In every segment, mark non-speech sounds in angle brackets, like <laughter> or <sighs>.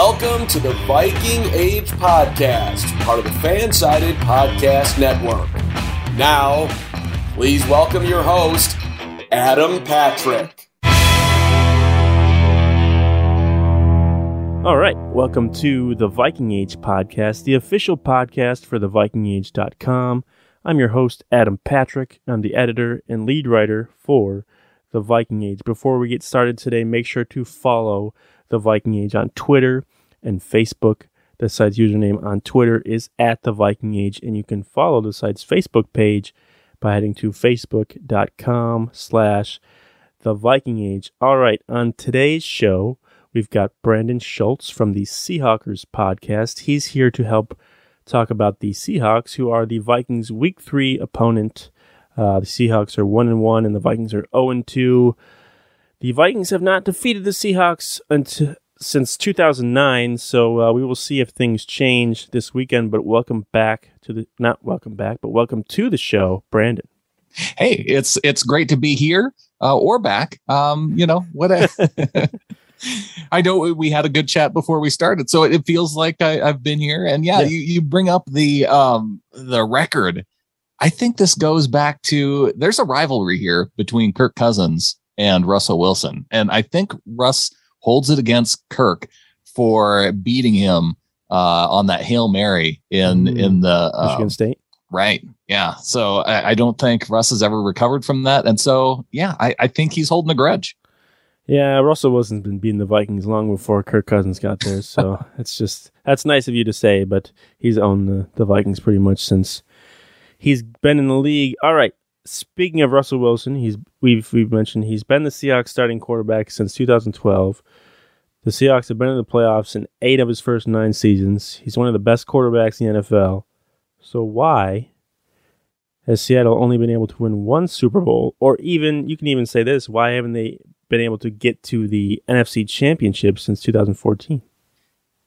Welcome to the Viking Age Podcast, part of the Fansided Podcast Network. Now, please welcome your host, Adam Patrick. All right, welcome to the Viking Age Podcast, the official podcast for the VikingAge.com. I'm your host, Adam Patrick. I'm the editor and lead writer for the Viking Age. Before we get started today, make sure to follow the Viking Age on Twitter and Facebook. The site's username on Twitter is at the Viking Age, and you can follow the site's Facebook page by heading to facebook.com slash the Viking Age. All right, on today's show, we've got Brandan Schulze from the Seahawkers podcast. He's here to help talk about the Seahawks, who are the Vikings' Week Three opponent. Uh, the Seahawks are one and one, and the Vikings are zero oh and two. The Vikings have not defeated the Seahawks until, since 2009, so uh, we will see if things change this weekend. But welcome back to the not welcome back, but welcome to the show, Brandan. Hey, it's it's great to be here uh, or back. Um, you know what? I, <laughs> I know we had a good chat before we started, so it feels like I, have been here. And yeah, yeah, You, you bring up the um the record. I think this goes back to there's a rivalry here between Kirk Cousins and Russell Wilson. And I think Russ holds it against Kirk for beating him uh, on that Hail Mary in mm. in the uh, Michigan State. Right. Yeah. So I, I, don't think Russ has ever recovered from that. And so yeah, I, I think he's holding a grudge. Yeah, Russell Wilson's been beating the Vikings long before Kirk Cousins got there. So <laughs> it's just that's nice of you to say, but he's owned the, the Vikings pretty much since he's been in the league. All right speaking of Russell Wilson, he's we've we've mentioned he's been the Seahawks starting quarterback since 2012. The Seahawks have been in the playoffs in eight of his first nine seasons. He's one of the best quarterbacks in the NFL. So why has Seattle only been able to win one Super Bowl, or even you can even say this: Why haven't they been able to get to the NFC Championship since 2014?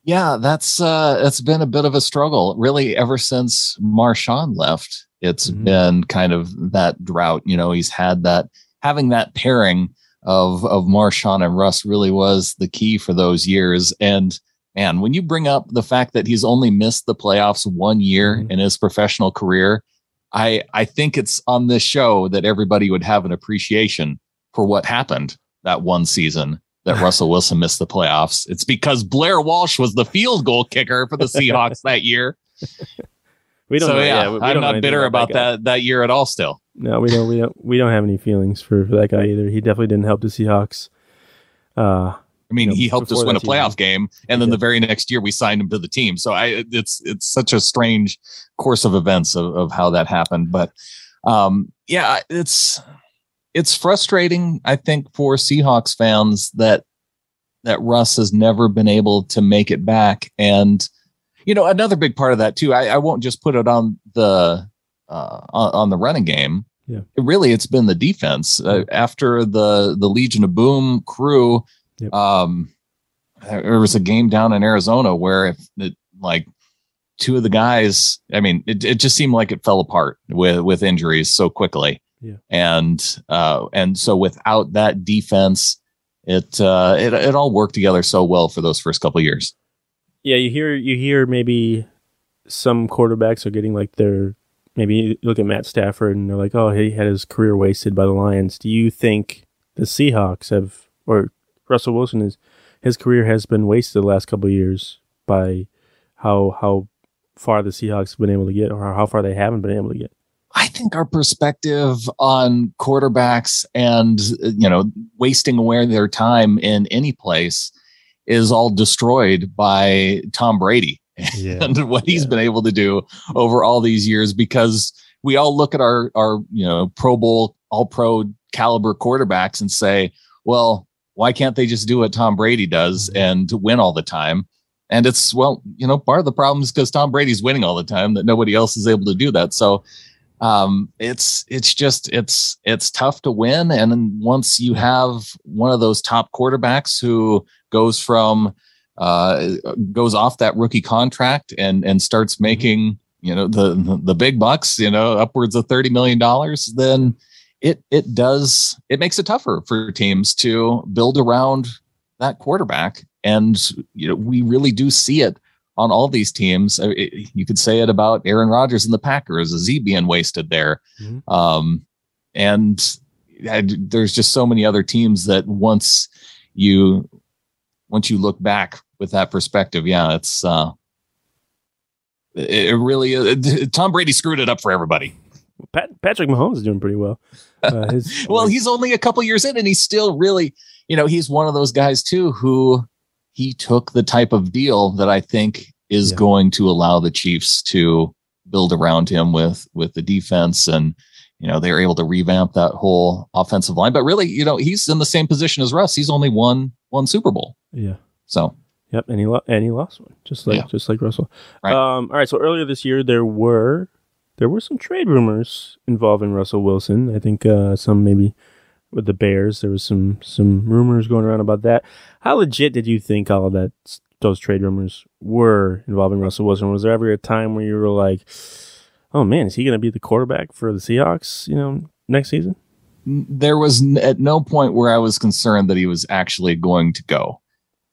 Yeah, that's uh, that's been a bit of a struggle, really, ever since Marshawn left. It's mm-hmm. been kind of that drought. You know, he's had that having that pairing of of Marshawn and Russ really was the key for those years. And man, when you bring up the fact that he's only missed the playoffs one year mm-hmm. in his professional career, I I think it's on this show that everybody would have an appreciation for what happened that one season that <laughs> Russell Wilson missed the playoffs. It's because Blair Walsh was the field goal kicker for the Seahawks that year. We don't. So know, yeah, yeah we, we I'm not bitter about, about that, that, that year at all. Still, no, we don't. We don't. We don't have any feelings for, for that guy either. He definitely didn't help the Seahawks. Uh, I mean, you know, he helped us win a playoff game, and then the very next year we signed him to the team. So I, it's it's such a strange course of events of, of how that happened. But um, yeah, it's it's frustrating. I think for Seahawks fans that that Russ has never been able to make it back, and you know, another big part of that too. I, I won't just put it on the uh, on, on the running game. Yeah. It really, it's been the defense uh, after the the Legion of Boom crew. Yep. Um, there was a game down in Arizona where if it, like two of the guys, I mean, it, it just seemed like it fell apart with with injuries so quickly. Yeah. And uh, and so without that defense, it uh, it it all worked together so well for those first couple years yeah, you hear you hear maybe some quarterbacks are getting like their maybe look at Matt Stafford and they're like, oh, he had his career wasted by the Lions. Do you think the Seahawks have or Russell Wilson is his career has been wasted the last couple years by how how far the Seahawks have been able to get or how far they haven't been able to get? I think our perspective on quarterbacks and you know wasting away their time in any place is all destroyed by Tom Brady yeah. and <laughs> what he's yeah. been able to do over all these years because we all look at our our you know Pro Bowl all pro caliber quarterbacks and say, well, why can't they just do what Tom Brady does mm-hmm. and win all the time? And it's well, you know, part of the problem is because Tom Brady's winning all the time that nobody else is able to do that. So um, it's it's just it's it's tough to win. And once you have one of those top quarterbacks who goes from uh, goes off that rookie contract and and starts mm-hmm. making you know the the big bucks, you know, upwards of thirty million dollars, then it it does it makes it tougher for teams to build around that quarterback. And you know, we really do see it on all these teams. You could say it about Aaron Rodgers and the Packers, is he being wasted there. Mm-hmm. Um, and there's just so many other teams that once you once you look back with that perspective, yeah, it's uh, it really <laughs> Tom Brady screwed it up for everybody. Pat, Patrick Mahomes is doing pretty well. Uh, his, <laughs> well, he's only a couple years in, and he's still really, you know, he's one of those guys too who he took the type of deal that I think is yeah. going to allow the Chiefs to build around him with with the defense and you know they're able to revamp that whole offensive line but really you know he's in the same position as Russ he's only won one Super Bowl yeah so yep and he, lo- and he lost one just like yeah. just like Russell right. um all right so earlier this year there were there were some trade rumors involving Russell Wilson I think uh some maybe with the Bears there was some some rumors going around about that how legit did you think all of that those trade rumors were involving Russell Wilson? Was there ever a time where you were like, "Oh man, is he going to be the quarterback for the Seahawks?" You know, next season. There was at no point where I was concerned that he was actually going to go.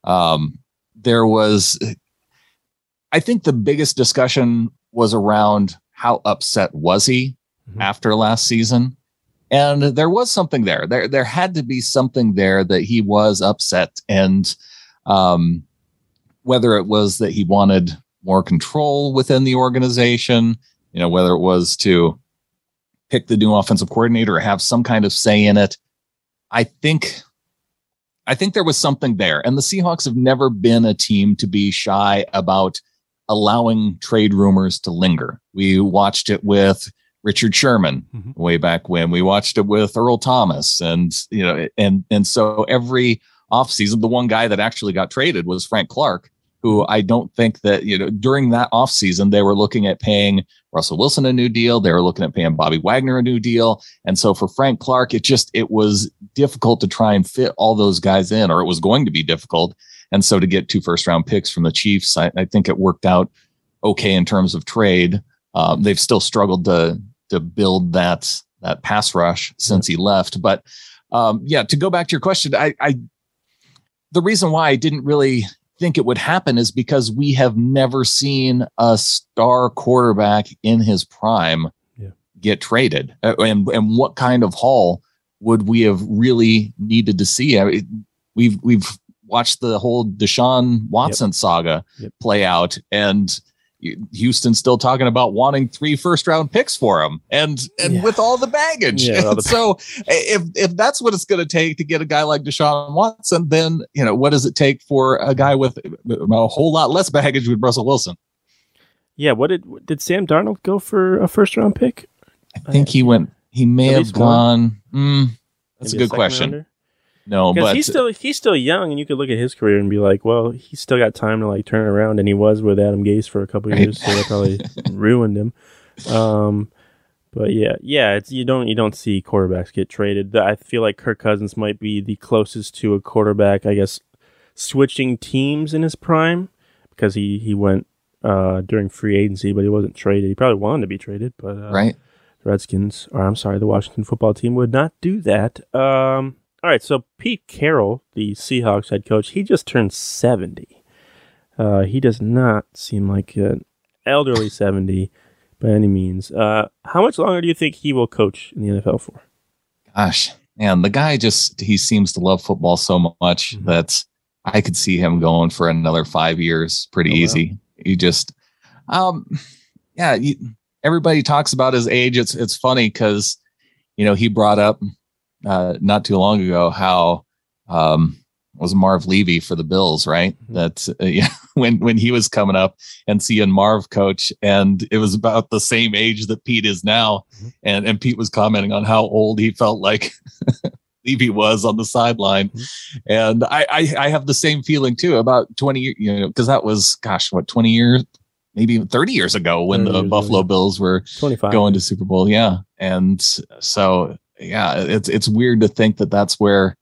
Um, there was, I think, the biggest discussion was around how upset was he mm-hmm. after last season. And there was something there. There, there had to be something there that he was upset, and um, whether it was that he wanted more control within the organization, you know, whether it was to pick the new offensive coordinator or have some kind of say in it. I think I think there was something there. And the Seahawks have never been a team to be shy about allowing trade rumors to linger. We watched it with Richard Sherman mm-hmm. way back when. We watched it with Earl Thomas and you know and and so every offseason, the one guy that actually got traded was Frank Clark, who I don't think that, you know, during that offseason, they were looking at paying Russell Wilson a new deal. They were looking at paying Bobby Wagner a new deal. And so for Frank Clark, it just, it was difficult to try and fit all those guys in, or it was going to be difficult. And so to get two first round picks from the Chiefs, I, I think it worked out okay in terms of trade. Um, they've still struggled to, to build that, that pass rush since he left. But um, yeah, to go back to your question, I, I the reason why I didn't really think it would happen is because we have never seen a star quarterback in his prime yeah. get traded. Uh, and and what kind of haul would we have really needed to see? I mean, we've we've watched the whole Deshaun Watson yep. saga yep. play out, and Houston still talking about wanting three first round picks for him and and yeah. with all the baggage. Yeah, all the so if if that's what it's going to take to get a guy like Deshaun Watson, then you know what does it take for a guy with a whole lot less baggage with Russell Wilson? Yeah, what did did Sam Darnold go for a first round pick? I think he went. He may have gone. Mm, that's Maybe a good a question. Rounder? No, but he's still he's still young, and you could look at his career and be like, well, he's still got time to like turn around, and he was with Adam Gase for a couple right. years, so that probably <laughs> ruined him. Um, but yeah, yeah, it's you don't you don't see quarterbacks get traded. I feel like Kirk Cousins might be the closest to a quarterback, I guess, switching teams in his prime because he he went uh, during free agency, but he wasn't traded. He probably wanted to be traded, but uh, right. The Redskins, or I'm sorry, the Washington football team would not do that. Um, all right, so Pete Carroll, the Seahawks head coach, he just turned 70. Uh, he does not seem like an elderly 70 by any means. Uh, how much longer do you think he will coach in the NFL for? Gosh, man, the guy just, he seems to love football so much mm-hmm. that I could see him going for another five years pretty oh, easy. Wow. He just, um, yeah, you, everybody talks about his age. It's, it's funny because, you know, he brought up uh, not too long ago how um, was Marv Levy for the Bills, right? Mm-hmm. That uh, <laughs> yeah, when when he was coming up and seeing Marv coach, and it was about the same age that Pete is now, mm-hmm. and and Pete was commenting on how old he felt like <laughs> Levy was on the sideline, mm-hmm. and I, I I have the same feeling too about twenty you know because that was gosh what twenty years maybe even 30 years ago when the Buffalo ago. Bills were 25. going to Super Bowl. Yeah. And so yeah, it's it's weird to think that that's where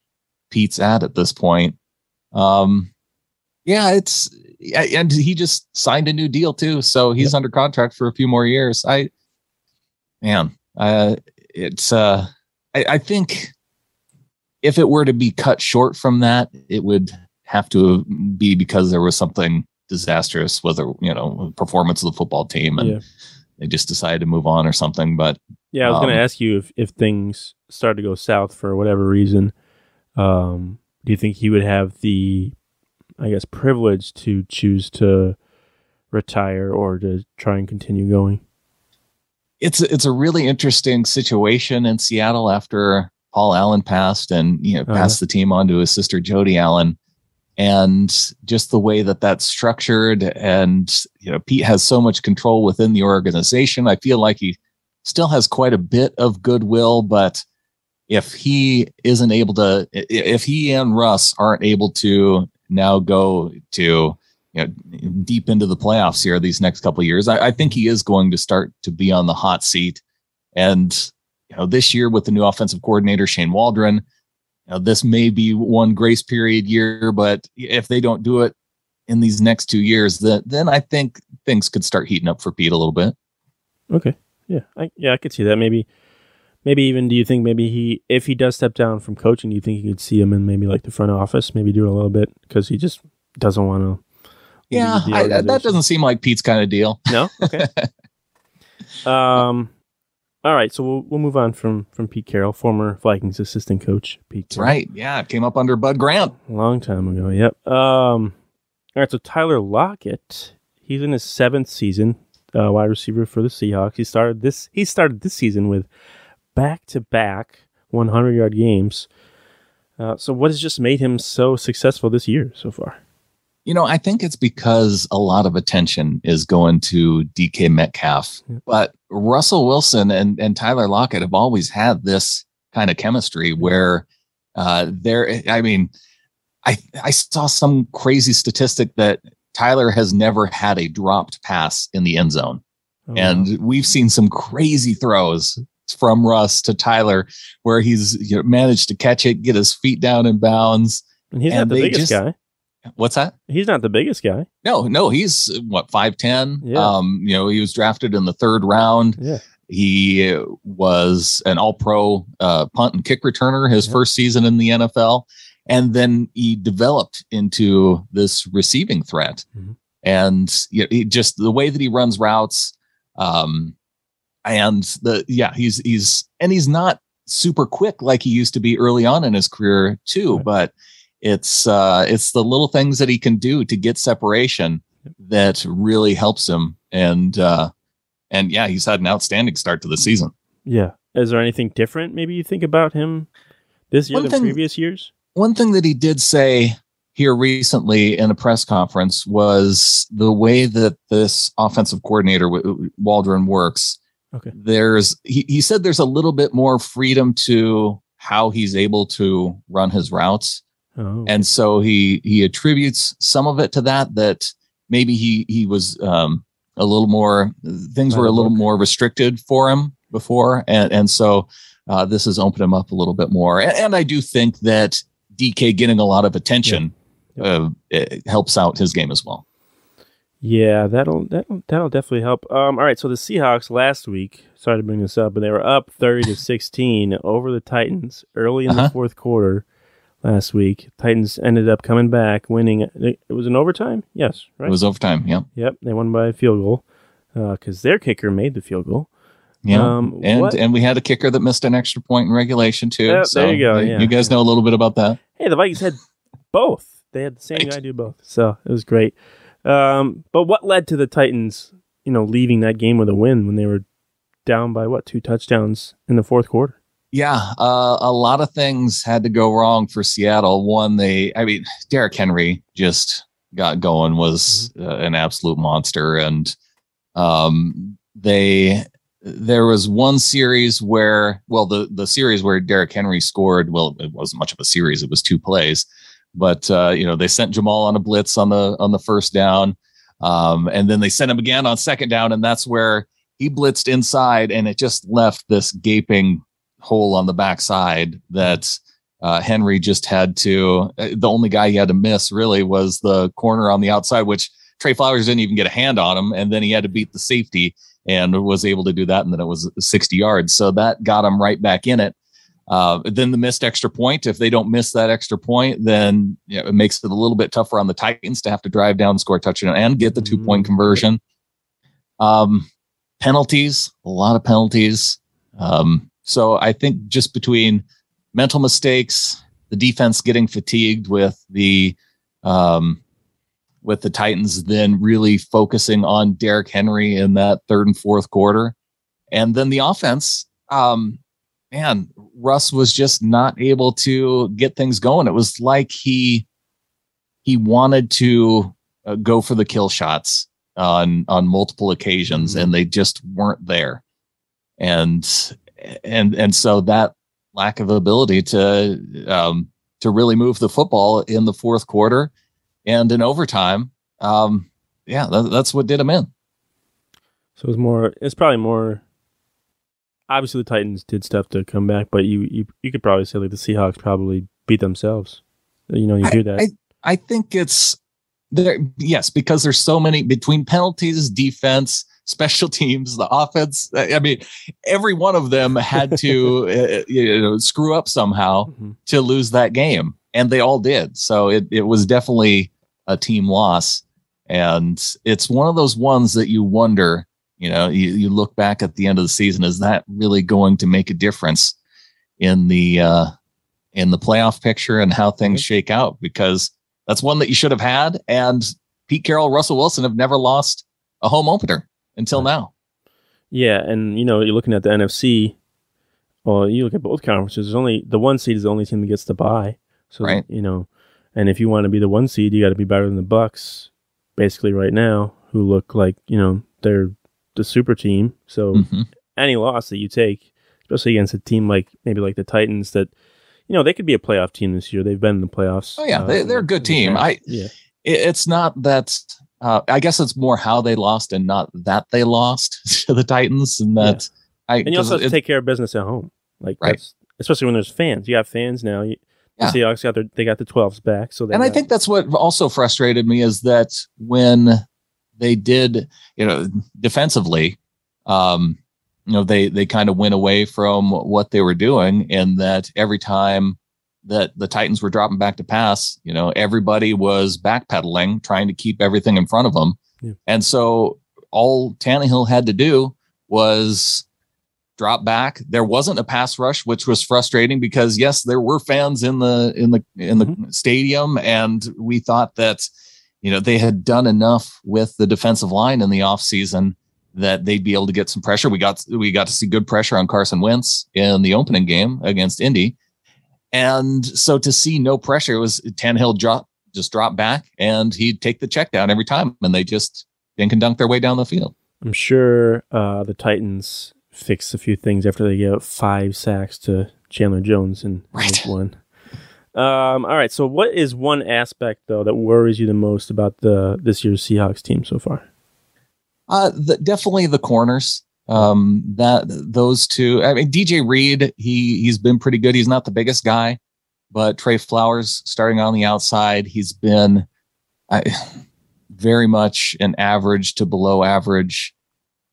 Pete's at at this point. Um, yeah, it's and he just signed a new deal too, so he's yep. under contract for a few more years. I, man, uh, it's uh, I, I think if it were to be cut short from that, it would have to be because there was something disastrous with a you know performance of the football team and yeah. They just decided to move on or something. But yeah, I was um, going to ask you if if things started to go south for whatever reason. Um, do you think he would have the, I guess, privilege to choose to retire or to try and continue going? It's it's a really interesting situation in Seattle after Paul Allen passed and you know uh-huh. passed the team on to his sister Jody Allen and just the way that that's structured and you know Pete has so much control within the organization I feel like he still has quite a bit of goodwill but if he isn't able to if he and Russ aren't able to now go to you know deep into the playoffs here these next couple of years I, I think he is going to start to be on the hot seat. And you know, this year with the new offensive coordinator, Shane Waldron, you know, this may be one grace period year, but if they don't do it in these next two years, then, then I think things could start heating up for Pete a little bit. Okay. Yeah. I, yeah, I could see that. Maybe, maybe even do you think maybe he, if he does step down from coaching, do you think you could see him in maybe like the front office, maybe do it a little bit because he just doesn't want to. Yeah, I, that doesn't seem like Pete's kind of deal. No. Okay. <laughs> um, all right, so we'll we'll move on from from Pete Carroll, former Vikings assistant coach. Pete. Carroll. Right. Yeah, came up under Bud Grant. A long time ago. Yep. Um. All right, so Tyler Lockett, he's in his seventh season, uh, wide receiver for the Seahawks. He started this. He started this season with back to back 100 yard games. Uh, so, what has just made him so successful this year so far? You know, I think it's because a lot of attention is going to DK Metcalf, but Russell Wilson and, and Tyler Lockett have always had this kind of chemistry where uh, there, I mean, I, I saw some crazy statistic that Tyler has never had a dropped pass in the end zone. Oh, and we've seen some crazy throws from Russ to Tyler where he's you know, managed to catch it, get his feet down in bounds. And he's and not the biggest just, guy. What's that? He's not the biggest guy. No, no, he's what five ten. Yeah. Um, you know, he was drafted in the third round. Yeah. He was an All Pro uh, punt and kick returner his yeah. first season in the NFL, and then he developed into this receiving threat. Mm-hmm. And you know, just the way that he runs routes, um, and the yeah, he's he's and he's not super quick like he used to be early on in his career too, right. but it's uh, it's the little things that he can do to get separation that really helps him. And uh, and yeah, he's had an outstanding start to the season. Yeah. Is there anything different maybe you think about him this year one than thing, previous years? One thing that he did say here recently in a press conference was the way that this offensive coordinator Waldron works. Okay. There's he, he said there's a little bit more freedom to how he's able to run his routes. Oh. And so he he attributes some of it to that that maybe he he was um, a little more things were a little more restricted for him before, and and so uh, this has opened him up a little bit more. And, and I do think that DK getting a lot of attention yeah. uh, helps out his game as well. Yeah, that'll that'll that'll definitely help. Um, all right, so the Seahawks last week, sorry to bring this up, but they were up thirty to sixteen over the Titans early in uh-huh. the fourth quarter last week. Titans ended up coming back, winning. It was an overtime. Yes, right. It was overtime. Yeah. Yep. They won by a field goal because uh, their kicker made the field goal. Yeah, um, and what? and we had a kicker that missed an extra point in regulation too. So there you go. Yeah. You guys know a little bit about that. Hey, the Vikings had <laughs> both. They had the same right. guy do both, so it was great. Um, but what led to the Titans, you know, leaving that game with a win when they were down by what two touchdowns in the fourth quarter? Yeah, uh, a lot of things had to go wrong for Seattle. One, they, I mean, Derrick Henry just got going, was mm-hmm. uh, an absolute monster, and um, they there was one series where, well, the the series where Derrick Henry scored. Well, it wasn't much of a series; it was two plays, but uh, you know they sent Jamal on a blitz on the on the first down, um, and then they sent him again on second down, and that's where he blitzed inside, and it just left this gaping hole on the backside that uh, Henry just had to. Uh, the only guy he had to miss really was the corner on the outside, which Trey Flowers didn't even get a hand on him, and then he had to beat the safety and was able to do that, and then it was 60 yards. So that got him right back in it. Uh, then the missed extra point. If they don't miss that extra point, then you know, it makes it a little bit tougher on the Titans to have to drive down, score a touchdown, and get the two point mm-hmm. conversion. Um, penalties, a lot of penalties. Um, so I think just between mental mistakes, the defense getting fatigued with the um, with the Titans, then really focusing on Derrick Henry in that third and fourth quarter, and then the offense. Um, man, Russ was just not able to get things going. It was like he he wanted to uh, go for the kill shots on on multiple occasions, mm-hmm. and they just weren't there. And and and so that lack of ability to um, to really move the football in the fourth quarter and in overtime, um, yeah, that, that's what did him in. So it's more. It's probably more obviously the Titans did stuff to come back, but you you, you could probably say like the Seahawks probably beat themselves. You know, you hear that. I, I think it's there. Yes, because there's so many between penalties, defense, special <laughs> teams, the offense. I mean, every one of them had to uh, <laughs> you know screw up somehow mm-hmm. to lose that game, and they all did. So it it was definitely a team loss, and it's one of those ones that you wonder you know, you, you look back at the end of the season, is that really going to make a difference in the uh, in the playoff picture and how things shake out? Because that's one that you should have had. And Pete Carroll, Russell Wilson have never lost a home opener until now. Yeah, and you know, you're looking at the NFC. or you look at both conferences. There's only the one seed is the only team that gets to buy. So right. you know, and if you want to be the one seed, you got to be better than the Bucs, basically right now, who look like you know they're the super team. So mm-hmm. any loss that you take, especially against a team like maybe like the Titans, that you know they could be a playoff team this year. They've been in the playoffs. Oh yeah, uh, they, are a good team. I yeah. It's not that. Uh, I guess it's more how they lost and not that they lost <laughs> to the Titans, and that. Yeah. I, and you also have to take care of business at home, like right. especially when there's fans. You have fans now. You, yeah. The Seahawks got their they got the 12s back. So and got, I think that's what also frustrated me is that when they did, you know, defensively, um, you know, they they kind of went away from what they were doing, and that every time that the Titans were dropping back to pass, you know, everybody was backpedaling, trying to keep everything in front of them, yeah. and so all Tannehill had to do was drop back. There wasn't a pass rush, which was frustrating because yes, there were fans in the in the in the mm-hmm. stadium, and we thought that you know, they had done enough with the defensive line in the offseason that they'd be able to get some pressure. We got we got to see good pressure on Carson Wentz in the opening game against Indy. And so to see no pressure, it was Tannehill drop just drop back and he'd take the check down every time and they just didn't conduct their way down the field. I'm sure uh, the Titans fixed a few things after they gave five sacks to Chandler Jones in right. one. Um, all right. So, what is one aspect though that worries you the most about the this year's Seahawks team so far? Uh, the, definitely the corners. Um, that those two. I mean, DJ Reed. He he's been pretty good. He's not the biggest guy, but Trey Flowers starting on the outside. He's been I, <sighs> very much an average to below average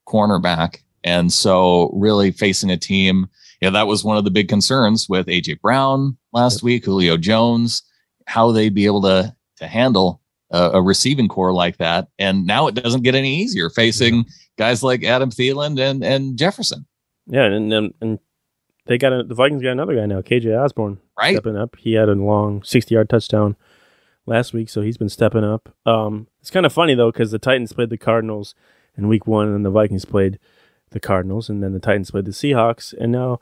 cornerback, and so really facing a team yeah, that was one of the big concerns with AJ Brown last yep. week, Julio Jones, how they'd be able to to handle a, a, receiving corps like that. And now it doesn't get any easier facing yeah. Guys like Adam Thielen and and Jefferson. Yeah, and and, and they got a, the Vikings got another guy now, KJ Osborn, right? Stepping up. He had a long sixty yard touchdown last week, so he's been stepping up. Um, it's kind of funny though because the Titans played the Cardinals in Week One, and the Vikings played the Cardinals, and then the Titans played the Seahawks, and now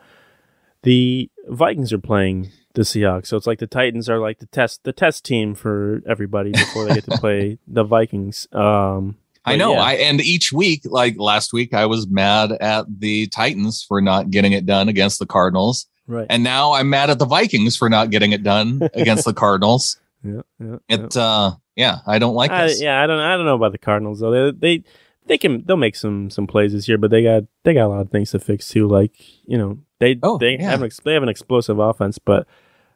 the Vikings are playing the Seahawks. So it's like the Titans are like the test the test team for everybody before they get to <laughs> play the Vikings. Um, I know. Yeah. I and each week, like last week, I was mad at the Titans for not getting it done against the Cardinals. Right. And now I'm mad at the Vikings for not getting it done against the <laughs> Cardinals. Yeah, yeah. It yeah. uh yeah, I don't like I, this. Yeah, I don't I don't know about the Cardinals though. They they they can they'll make some some plays this year, but they got they got a lot of things to fix too. Like you know they oh, they yeah. have an they have an explosive offense, but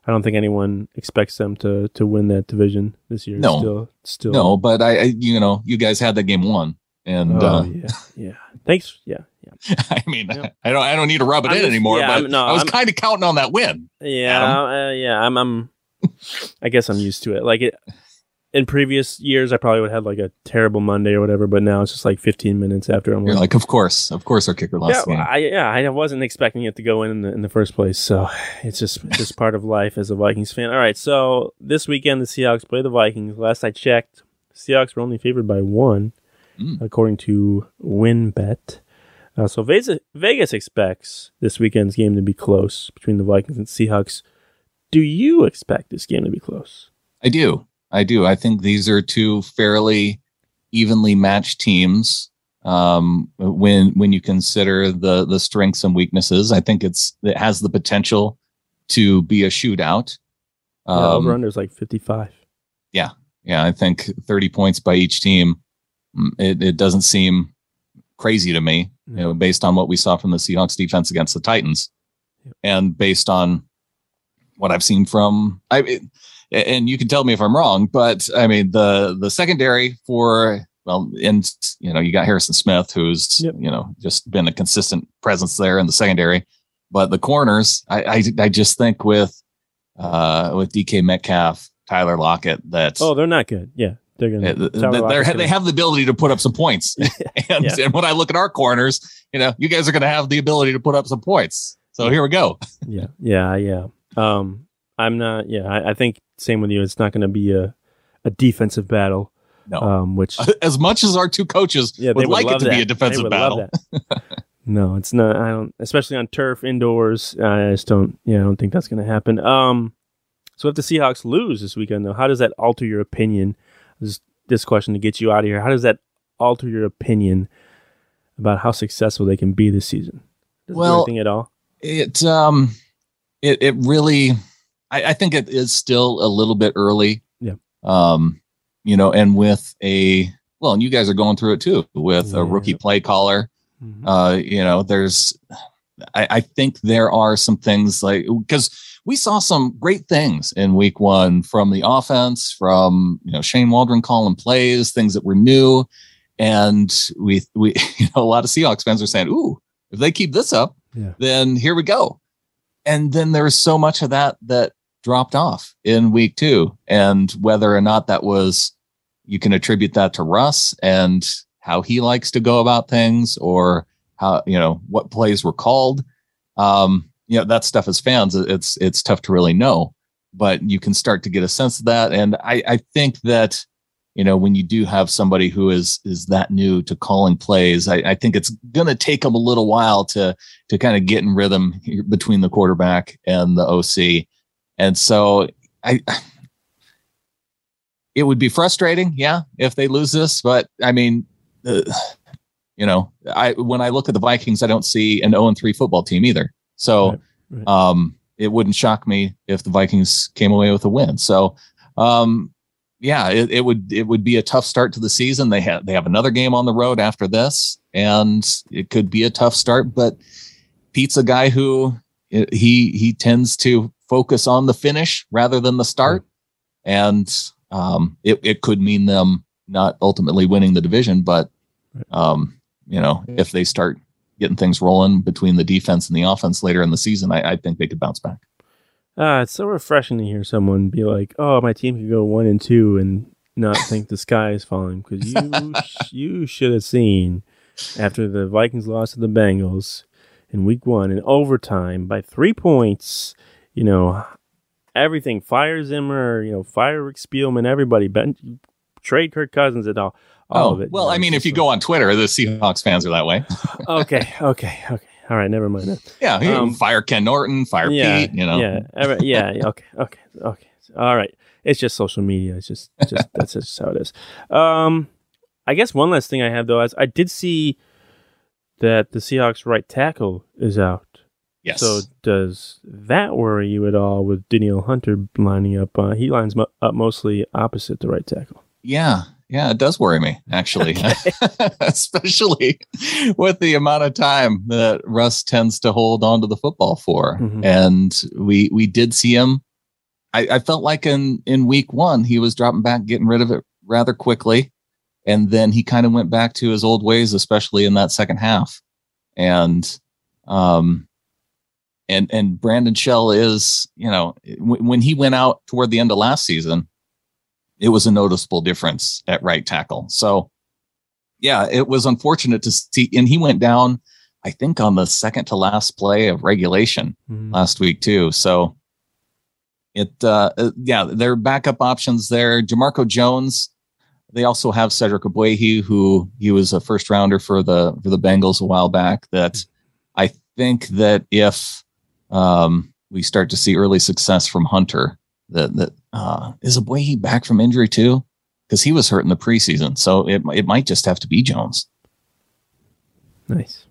I don't think anyone expects them to to win that division this year. No, still, still no. But I, I you know you guys had that game won. And oh, uh, yeah, yeah. Thanks. Yeah, yeah. <laughs> I mean, yeah. I don't, I don't need to rub it I'm in just, anymore. Yeah, but no, I was kind of counting on that win. Yeah, uh, yeah. I'm, I'm. I guess I'm used to it. Like it, in previous years, I probably would have like a terrible Monday or whatever, but now it's just like 15 minutes after I'm. You're like, of course, of course, our kicker lost. Yeah, I, yeah, I wasn't expecting it to go in in the, in the first place, so it's just <laughs> just part of life as a Vikings fan. All right, so this weekend the Seahawks play the Vikings. Last I checked, Seahawks were only favored by one, mm. according to WynnBET. Uh, so Vegas, Vegas expects this weekend's game to be close between the Vikings and Seahawks. Do you expect this game to be close? I do. I do. I think these are two fairly evenly matched teams. Um, when when you consider the the strengths and weaknesses, I think it's it has the potential to be a shootout. Um, yeah, over under is like fifty five. Yeah, yeah. I think thirty points by each team. Mm, it it doesn't seem crazy to me, you know, based on what we saw from the Seahawks defense against the Titans, and based on what I've seen from I. It, and you can tell me if I'm wrong, but I mean the the secondary for well, and you know you got Harrison Smith, who's yep. you know just been a consistent presence there in the secondary, but the corners, I I, I just think with uh with DK Metcalf, Tyler Lockett, that oh they're not good, yeah. They're gonna. They're, they have the ability to put up some points, <laughs> and, yeah. and when I look at our corners, you know, you guys are going to have the ability to put up some points. So here we go. yeah, yeah, yeah. Um, I'm not. Yeah, I, I think same with you. It's not going to be a a defensive battle. No. Um, which <laughs> as much as our two coaches yeah, would, would like it to that. be a defensive battle. <laughs> no, it's not. I don't. Especially on turf indoors. I just don't. Yeah, I don't think that's going to happen. Um, so if the Seahawks lose this weekend, though, how does that alter your opinion? This, this question to get you out of here. How does that alter your opinion about how successful they can be this season? Does well, anything at all? It um, it it really I, I think it is still a little bit early. Yeah. Um, you know, and with a well, and you guys are going through it too with yeah. a rookie play caller. Mm-hmm. Uh, you know, there's I, I think there are some things like because we saw some great things in week one from the offense, from you know Shane Waldron calling plays, things that were new, and we we <laughs> you know a lot of Seahawks fans are saying, "Ooh, if they keep this up, yeah. then here we go." And then there's so much of that that dropped off in week two. And whether or not that was, you can attribute that to Russ and how he likes to go about things or how, you know, what plays were called. Um, you know, that stuff as fans, it's, it's tough to really know, but you can start to get a sense of that. And I, I think that, you know, when you do have somebody who is is that new to calling plays, I, I think it's going to take them a little while to to kind of get in rhythm between the quarterback and the OC. And so I <sighs> it would be frustrating, yeah, if they lose this, but I mean, uh, you know, I when I look at the Vikings, I don't see an 0 and 3 football team either. So right, right. um it wouldn't shock me if the Vikings came away with a win. So um yeah, it, it, would it would be a tough start to the season. They have they have another game on the road after this, and it could be a tough start. But Pete's a guy who he he tends to focus on the finish rather than the start, and um, it it could mean them not ultimately winning the division, but um, you know if they start getting things rolling between the defense and the offense later in the season, I, I think they could bounce back. Ah, it's so refreshing to hear someone be like, "Oh, my team could go one and two and not think the sky is falling." Because you you should have seen after the Vikings lost to the Bengals in Week One in overtime by three points. You know everything. Fire Zimmer, you know, fire Rick Spielman, everybody. Ben, trade Kirk Cousins and all. all oh, of it. Well, I mean, if you go on Twitter, the Seahawks fans are that way. okay, okay, okay. All right, never mind that. Yeah, um, fire Ken Norton, fire yeah, Pete. You know. Yeah, <laughs> yeah. Okay, okay, okay. All right. It's just social media. It's just, just that's just how it is. Um, I guess one last thing I have though is I did see that the Seahawks right tackle is out. Yes. So does that worry you at all with Danielle Hunter lining up? Uh, he lines mo- up mostly opposite the right tackle. Yeah, yeah, it does worry me actually, <laughs> especially with the amount of time that Russ tends to hold on to the football for. Mm-hmm. And we we did see him. I, I, felt like in in week one he was dropping back, getting rid of it rather quickly, and then he kind of went back to his old ways, especially in that second half. And um, and and Brandon Shell is, you know, w- when he went out toward the end of last season, it was a noticeable difference at right tackle. So, yeah, it was unfortunate to see, and he went down, I think, on the second to last play of regulation mm-hmm. last week too. So, it, uh, uh yeah, there are backup options there. Jamarco Jones. They also have Cedric Ogbuehi, who he was a first rounder for the for the Bengals a while back. That I think that if um, we start to see early success from Hunter. That that uh, is Ogbuehi back from injury too, because he was hurt in the preseason. So it it might just have to be Jones. Nice.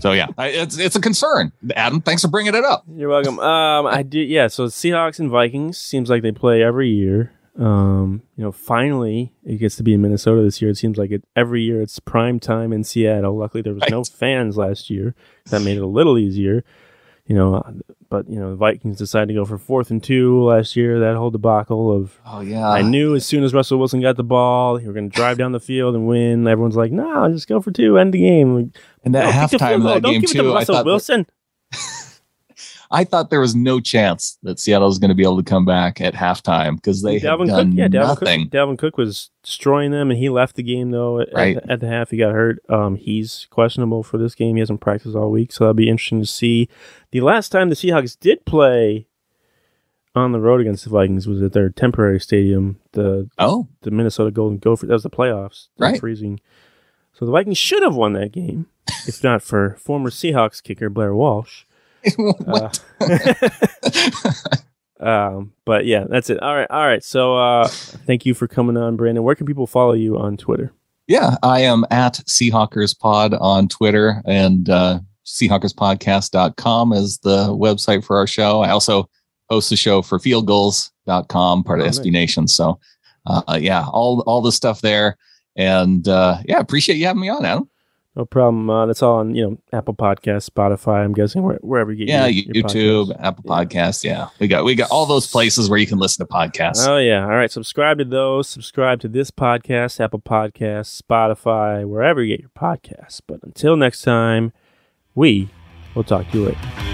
so yeah, it's it's a concern. Adam, thanks for bringing it up. You're welcome. Um, I did. Yeah. So Seahawks and Vikings seems like they play every year. Um, you know, finally it gets to be in Minnesota this year. It seems like it every year. It's prime time in Seattle. Luckily, there was right. no fans last year. That made it a little easier you know, but you know, the Vikings decided to go for fourth and two last year. That whole debacle of oh yeah, I knew as soon as Russell Wilson got the ball, he were going to drive down the field and win. Everyone's like, no, just go for two, end the game. And that no, halftime of that game too, I thought Wilson. I thought there was no chance that Seattle was going to be able to come back at halftime because they Dalvin had done Cook, yeah, Dalvin nothing. Cook, Dalvin Cook was destroying them, and he left the game though. At, right. at, at the half, he got hurt. Um, he's questionable for this game. He hasn't practiced all week, so that'll be interesting to see. The last time the Seahawks did play on the road against the Vikings was at their temporary stadium, the oh the Minnesota Golden Gophers. That was the playoffs. Right, freezing. So the Vikings should have won that game if not for former Seahawks kicker Blair Walsh. <laughs> Uh, <laughs> um, but yeah, that's it. All right, all right. So uh, thank you for coming on, Brandan. Where can people follow you on Twitter? Yeah, I am at Seahawkers Pod on Twitter and uh, SeahawkersPodcast.com is the website for our show. I also host the show for fieldgulls.com, part of oh, SB Nation. So, uh, yeah, all all the stuff there. And uh, yeah, appreciate you having me on, Adam. No problem. Uh, that's all on you know Apple Podcast, Spotify. I'm guessing wherever you get yeah, your, your YouTube, podcasts. Apple. Podcasts. Yeah, we got we got all those places where you can listen to podcasts. Oh yeah, all right. Subscribe to those. Subscribe to this podcast, Apple Podcasts, Spotify, wherever you get your podcasts. But until next time, we will talk to you later.